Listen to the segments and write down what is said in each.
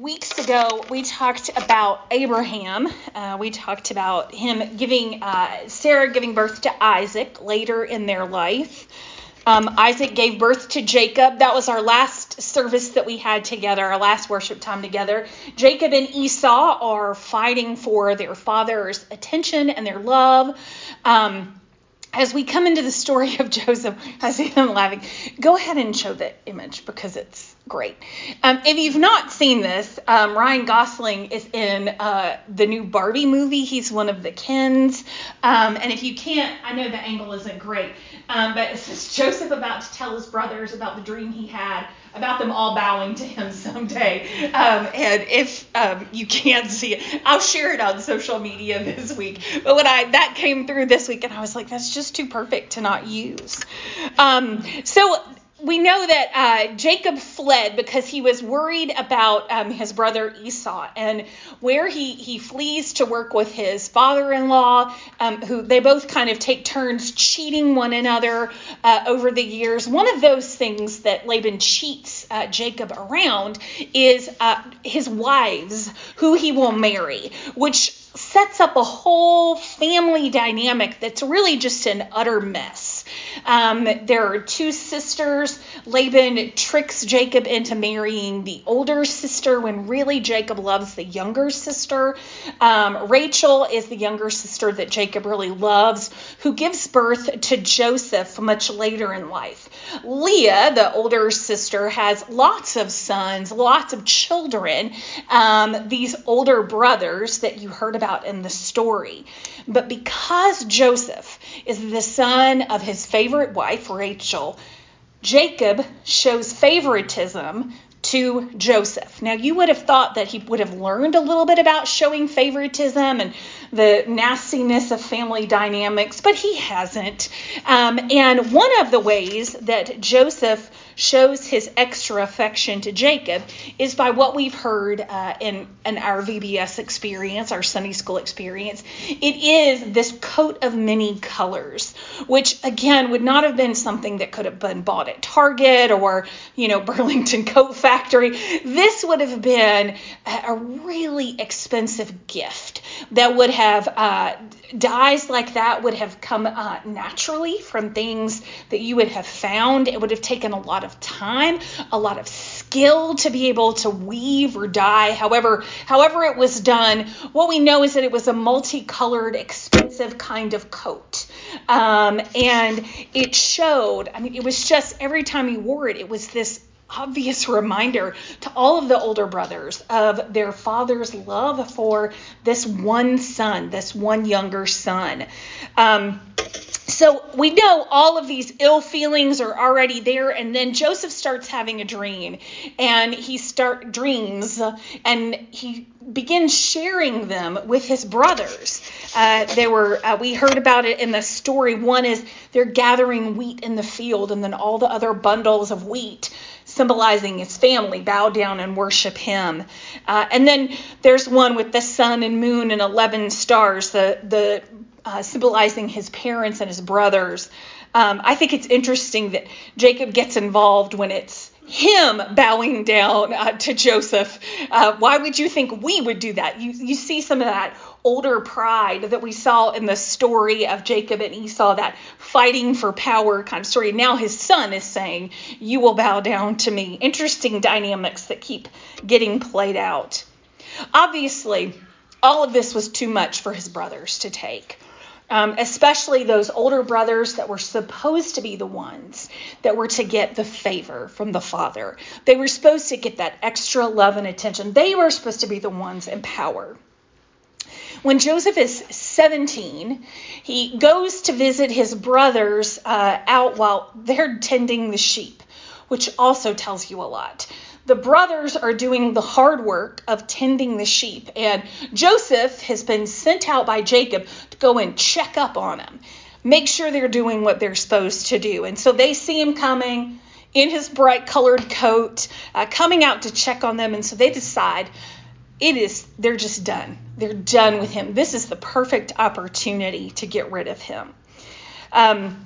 weeks ago, we talked about Abraham. Uh, we talked about him giving, uh, Sarah giving birth to Isaac later in their life. Um, Isaac gave birth to Jacob. That was our last service that we had together, our last worship time together. Jacob and Esau are fighting for their father's attention and their love. Um, as we come into the story of Joseph, I see them laughing. Go ahead and show the image because it's great. Um, if you've not seen this, um, Ryan Gosling is in uh, the new Barbie movie. He's one of the Kens. Um, and if you can't, I know the angle isn't great, um, but it's Joseph about to tell his brothers about the dream he had about them all bowing to him someday. Um, and if um, you can't see it, I'll share it on social media this week. But when I that came through this week, and I was like, that's just too perfect to not use. so we know that uh, Jacob fled because he was worried about um, his brother Esau, and where he he flees to work with his father-in-law, um, who they both kind of take turns cheating one another uh, over the years. One of those things that Laban cheats uh, Jacob around is uh, his wives, who he will marry, which sets up a whole family dynamic that's really just an utter mess. Um, there are two sisters. Laban tricks Jacob into marrying the older sister when really Jacob loves the younger sister. Um, Rachel is the younger sister that Jacob really loves, who gives birth to Joseph much later in life. Leah, the older sister, has lots of sons, lots of children, um, these older brothers that you heard about in the story. But because Joseph is the son of his favorite wife, Rachel, Jacob shows favoritism to Joseph. Now, you would have thought that he would have learned a little bit about showing favoritism and the nastiness of family dynamics, but he hasn't. Um, and one of the ways that Joseph shows his extra affection to Jacob is by what we've heard uh, in, in our VBS experience, our Sunday school experience. It is this coat of many colors, which again would not have been something that could have been bought at Target or, you know, Burlington Coat Factory. This would have been a really expensive gift that would have uh, dyes like that would have come uh, naturally from things that you would have found. It would have taken a of time, a lot of skill to be able to weave or dye. However, however it was done, what we know is that it was a multicolored, expensive kind of coat. Um, and it showed, I mean, it was just every time he wore it, it was this obvious reminder to all of the older brothers of their father's love for this one son, this one younger son. Um, so we know all of these ill feelings are already there, and then Joseph starts having a dream, and he start dreams, and he begins sharing them with his brothers. Uh, they were uh, we heard about it in the story. One is they're gathering wheat in the field, and then all the other bundles of wheat symbolizing his family, bow down and worship him. Uh, and then there's one with the sun and moon and 11 stars, the, the uh, symbolizing his parents and his brothers. Um, I think it's interesting that Jacob gets involved when it's him bowing down uh, to Joseph. Uh, why would you think we would do that? You, you see some of that older pride that we saw in the story of Jacob and Esau, that fighting for power kind of story. Now his son is saying, You will bow down to me. Interesting dynamics that keep getting played out. Obviously, all of this was too much for his brothers to take. Um, especially those older brothers that were supposed to be the ones that were to get the favor from the father. They were supposed to get that extra love and attention. They were supposed to be the ones in power. When Joseph is 17, he goes to visit his brothers uh, out while they're tending the sheep, which also tells you a lot. The brothers are doing the hard work of tending the sheep, and Joseph has been sent out by Jacob to go and check up on them, make sure they're doing what they're supposed to do. And so they see him coming in his bright colored coat, uh, coming out to check on them, and so they decide it is they're just done. They're done with him. This is the perfect opportunity to get rid of him. Um,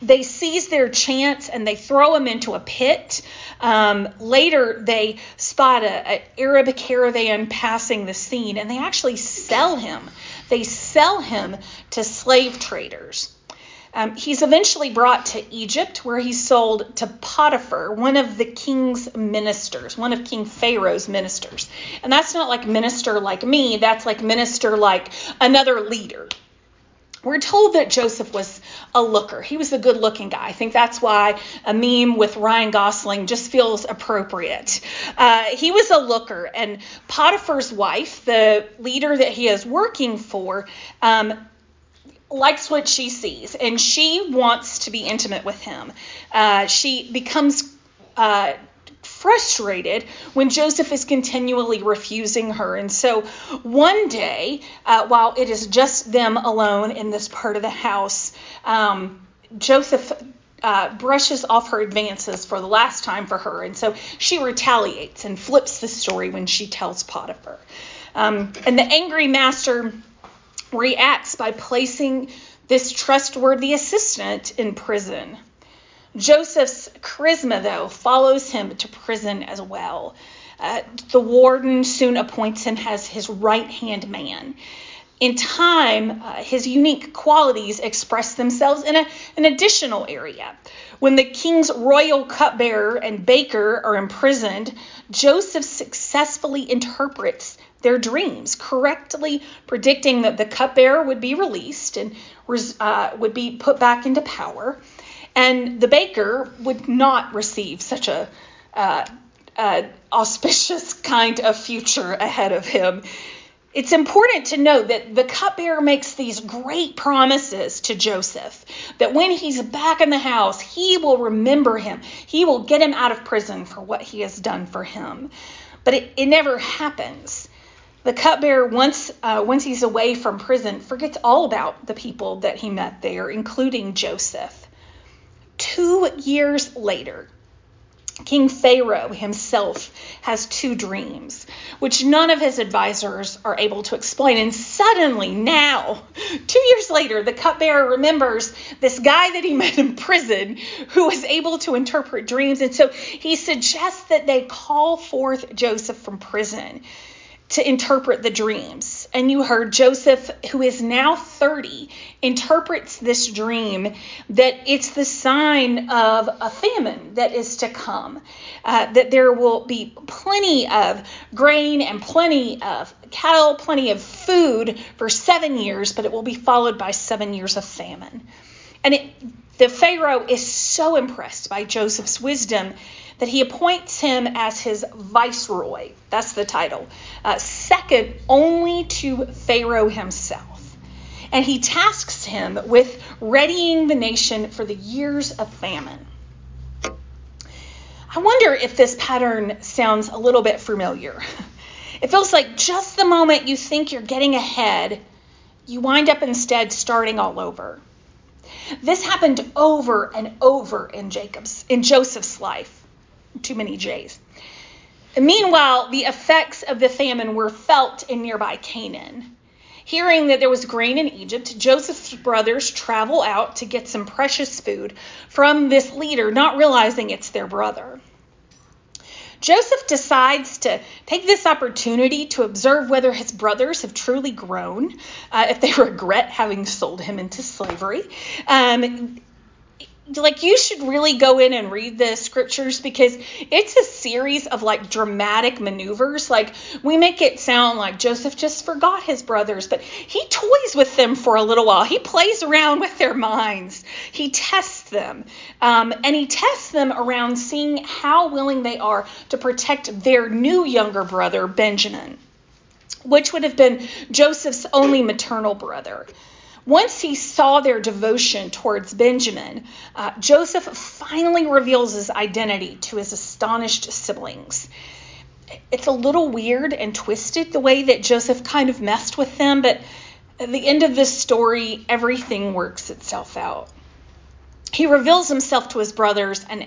they seize their chance and they throw him into a pit. Um, later, they spot an Arab caravan passing the scene and they actually sell him. They sell him to slave traders. Um, he's eventually brought to Egypt, where he's sold to Potiphar, one of the king's ministers, one of King Pharaoh's ministers. And that's not like minister like me, that's like minister like another leader. We're told that Joseph was a looker. He was a good looking guy. I think that's why a meme with Ryan Gosling just feels appropriate. Uh, he was a looker, and Potiphar's wife, the leader that he is working for, um, likes what she sees, and she wants to be intimate with him. Uh, she becomes uh, frustrated when Joseph is continually refusing her. And so one day, uh, while it is just them alone in this part of the house, um, Joseph uh, brushes off her advances for the last time for her. And so she retaliates and flips the story when she tells Potiphar. Um, and the angry master reacts by placing this trustworthy assistant in prison. Joseph's charisma, though, follows him to prison as well. Uh, the warden soon appoints him as his right hand man. In time, uh, his unique qualities express themselves in a, an additional area. When the king's royal cupbearer and baker are imprisoned, Joseph successfully interprets their dreams, correctly predicting that the cupbearer would be released and uh, would be put back into power. And the baker would not receive such a uh, uh, auspicious kind of future ahead of him. It's important to note that the cupbearer makes these great promises to Joseph that when he's back in the house, he will remember him. He will get him out of prison for what he has done for him. But it, it never happens. The cupbearer, once uh, once he's away from prison, forgets all about the people that he met there, including Joseph. Two years later, King Pharaoh himself has two dreams, which none of his advisors are able to explain. And suddenly, now, two years later, the cupbearer remembers this guy that he met in prison who was able to interpret dreams. And so he suggests that they call forth Joseph from prison to interpret the dreams. And you heard Joseph, who is now 30, interprets this dream that it's the sign of a famine that is to come, uh, that there will be plenty of grain and plenty of cattle, plenty of food for seven years, but it will be followed by seven years of famine. And it, the Pharaoh is so impressed by Joseph's wisdom that he appoints him as his viceroy. That's the title. Uh, second only to Pharaoh himself. And he tasks him with readying the nation for the years of famine. I wonder if this pattern sounds a little bit familiar. It feels like just the moment you think you're getting ahead, you wind up instead starting all over. This happened over and over in Jacob's in Joseph's life too many J's. meanwhile, the effects of the famine were felt in nearby Canaan. Hearing that there was grain in Egypt, Joseph's brothers travel out to get some precious food from this leader, not realizing it's their brother. Joseph decides to take this opportunity to observe whether his brothers have truly grown, uh, if they regret having sold him into slavery. Um, like you should really go in and read the scriptures because it's a series of like dramatic maneuvers. Like we make it sound like joseph just forgot his brothers but he toys with them for a little while. He plays around with their minds. He tests them. Um, and he tests them around seeing how willing they are to protect their new younger brother benjamin which would have been joseph's only maternal brother once he saw their devotion towards Benjamin, uh, Joseph finally reveals his identity to his astonished siblings. It's a little weird and twisted the way that Joseph kind of messed with them, but at the end of this story, everything works itself out. He reveals himself to his brothers, and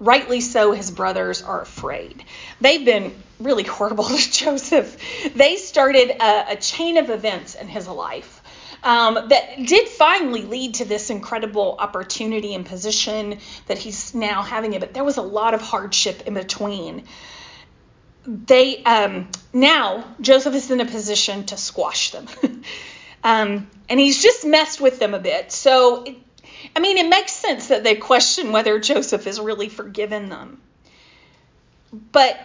rightly so, his brothers are afraid. They've been really horrible to Joseph. They started a, a chain of events in his life um, that did finally lead to this incredible opportunity and position that he's now having it. But there was a lot of hardship in between. They um, now Joseph is in a position to squash them, um, and he's just messed with them a bit. So, it, I mean, it makes sense that they question whether Joseph has really forgiven them. But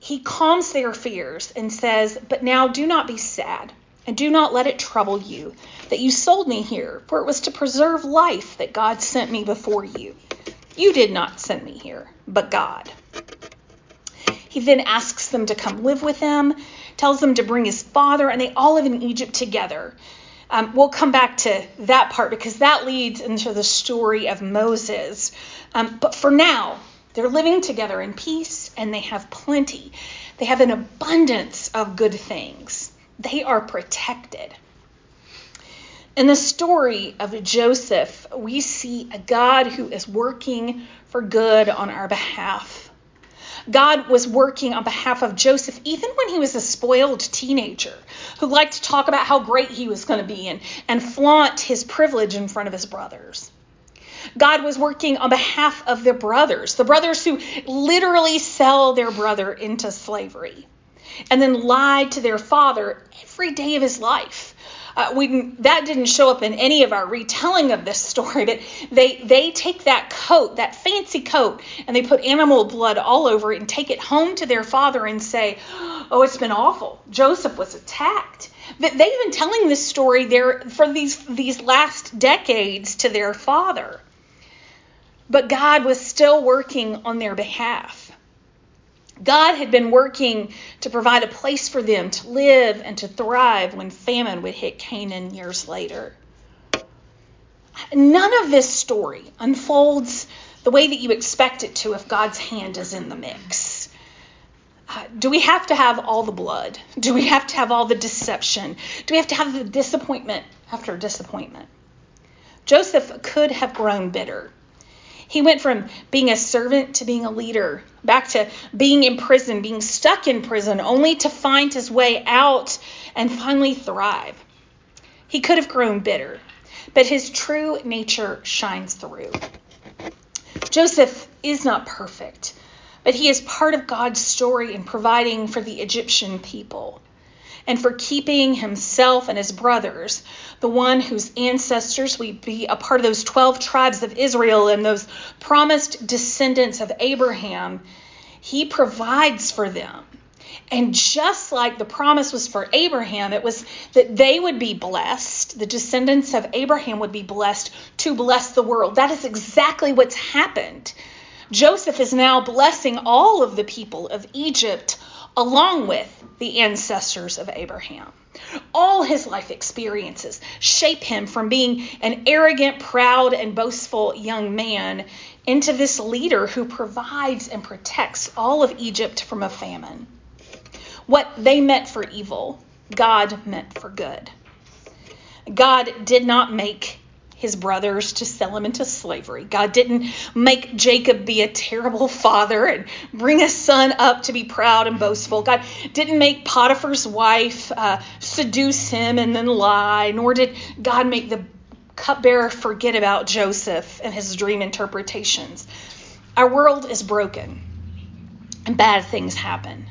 he calms their fears and says, But now do not be sad, and do not let it trouble you that you sold me here, for it was to preserve life that God sent me before you. You did not send me here, but God. He then asks them to come live with him, tells them to bring his father, and they all live in Egypt together. Um, we'll come back to that part because that leads into the story of Moses. Um, but for now, they're living together in peace and they have plenty. They have an abundance of good things. They are protected. In the story of Joseph, we see a God who is working for good on our behalf. God was working on behalf of Joseph even when he was a spoiled teenager who liked to talk about how great he was going to be and, and flaunt his privilege in front of his brothers. God was working on behalf of their brothers, the brothers who literally sell their brother into slavery and then lied to their father every day of his life. Uh, we that didn't show up in any of our retelling of this story, but they they take that coat, that fancy coat, and they put animal blood all over it and take it home to their father and say, "Oh, it's been awful. Joseph was attacked." They've been telling this story there for these these last decades to their father. But God was still working on their behalf. God had been working to provide a place for them to live and to thrive when famine would hit Canaan years later. None of this story unfolds the way that you expect it to if God's hand is in the mix. Uh, do we have to have all the blood? Do we have to have all the deception? Do we have to have the disappointment after disappointment? Joseph could have grown bitter. He went from being a servant to being a leader, back to being in prison, being stuck in prison, only to find his way out and finally thrive. He could have grown bitter, but his true nature shines through. Joseph is not perfect, but he is part of God's story in providing for the Egyptian people and for keeping himself and his brothers, the one whose ancestors would be a part of those 12 tribes of Israel and those promised descendants of Abraham, he provides for them. And just like the promise was for Abraham, it was that they would be blessed, the descendants of Abraham would be blessed to bless the world. That is exactly what's happened. Joseph is now blessing all of the people of Egypt along with the ancestors of Abraham. All his life experiences shape him from being an arrogant, proud, and boastful young man into this leader who provides and protects all of Egypt from a famine. What they meant for evil, God meant for good. God did not make his brothers to sell him into slavery. God didn't make Jacob be a terrible father and bring a son up to be proud and boastful. God didn't make Potiphar's wife uh, seduce him and then lie, nor did God make the cupbearer forget about Joseph and his dream interpretations. Our world is broken and bad things happen.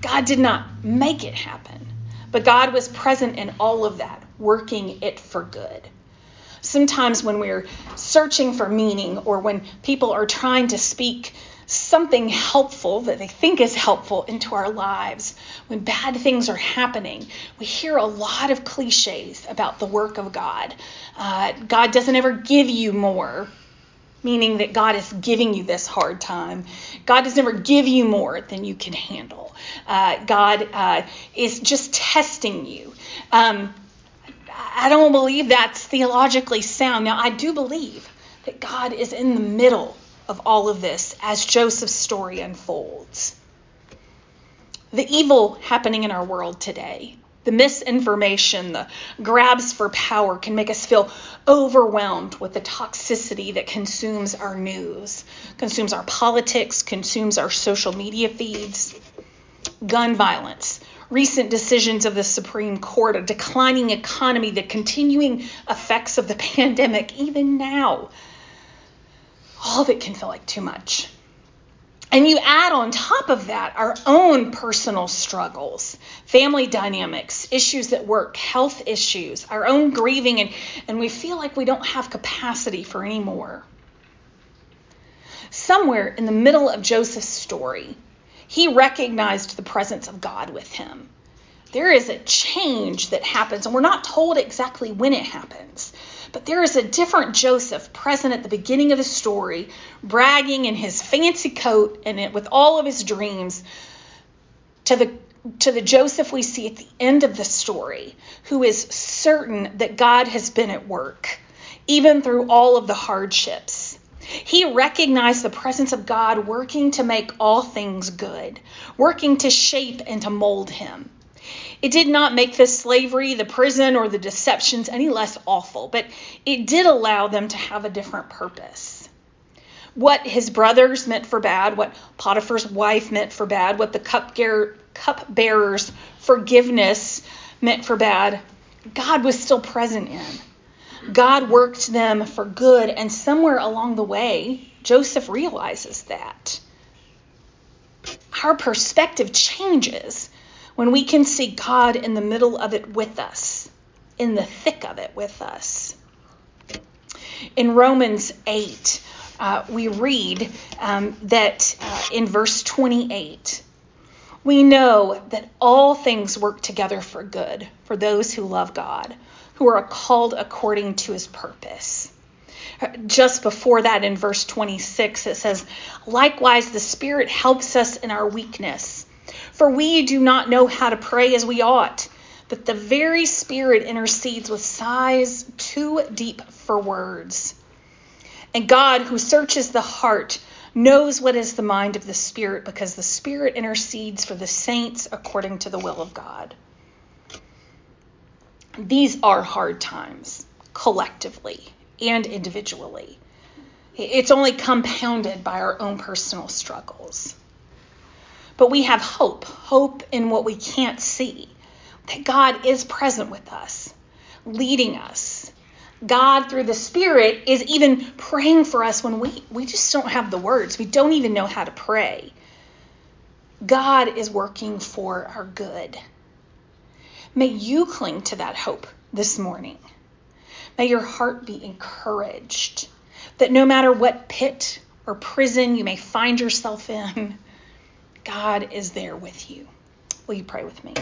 God did not make it happen, but God was present in all of that, working it for good sometimes when we're searching for meaning or when people are trying to speak something helpful that they think is helpful into our lives, when bad things are happening, we hear a lot of cliches about the work of God. Uh, God doesn't ever give you more, meaning that God is giving you this hard time. God does never give you more than you can handle. Uh, God uh, is just testing you. Um, I don't believe that's theologically sound. Now, I do believe that God is in the middle of all of this as Joseph's story unfolds. The evil happening in our world today, the misinformation, the grabs for power can make us feel overwhelmed with the toxicity that consumes our news, consumes our politics, consumes our social media feeds. Gun violence, recent decisions of the Supreme Court, a declining economy, the continuing effects of the pandemic, even now, all of it can feel like too much. And you add on top of that our own personal struggles, family dynamics, issues at work, health issues, our own grieving, and, and we feel like we don't have capacity for any more. Somewhere in the middle of Joseph's story, he recognized the presence of God with him. There is a change that happens, and we're not told exactly when it happens. But there is a different Joseph present at the beginning of the story, bragging in his fancy coat and it, with all of his dreams, to the to the Joseph we see at the end of the story, who is certain that God has been at work, even through all of the hardships. He recognized the presence of God working to make all things good, working to shape and to mold him. It did not make the slavery, the prison, or the deceptions any less awful, but it did allow them to have a different purpose. What his brothers meant for bad, what Potiphar's wife meant for bad, what the cupbearer's forgiveness meant for bad, God was still present in. God worked them for good, and somewhere along the way, Joseph realizes that. Our perspective changes when we can see God in the middle of it with us, in the thick of it with us. In Romans 8, uh, we read um, that uh, in verse 28, we know that all things work together for good for those who love God, who are called according to his purpose. Just before that, in verse 26, it says, Likewise, the Spirit helps us in our weakness for we do not know how to pray as we ought, but the very Spirit intercedes with sighs too deep for words. And God, who searches the heart, knows what is the mind of the Spirit, because the Spirit intercedes for the saints according to the will of God. These are hard times, collectively and individually. It's only compounded by our own personal struggles. But we have hope, hope in what we can't see, that God is present with us, leading us. God, through the Spirit, is even praying for us when we, we just don't have the words. We don't even know how to pray. God is working for our good. May you cling to that hope this morning. May your heart be encouraged that no matter what pit or prison you may find yourself in, God is there with you. Will you pray with me?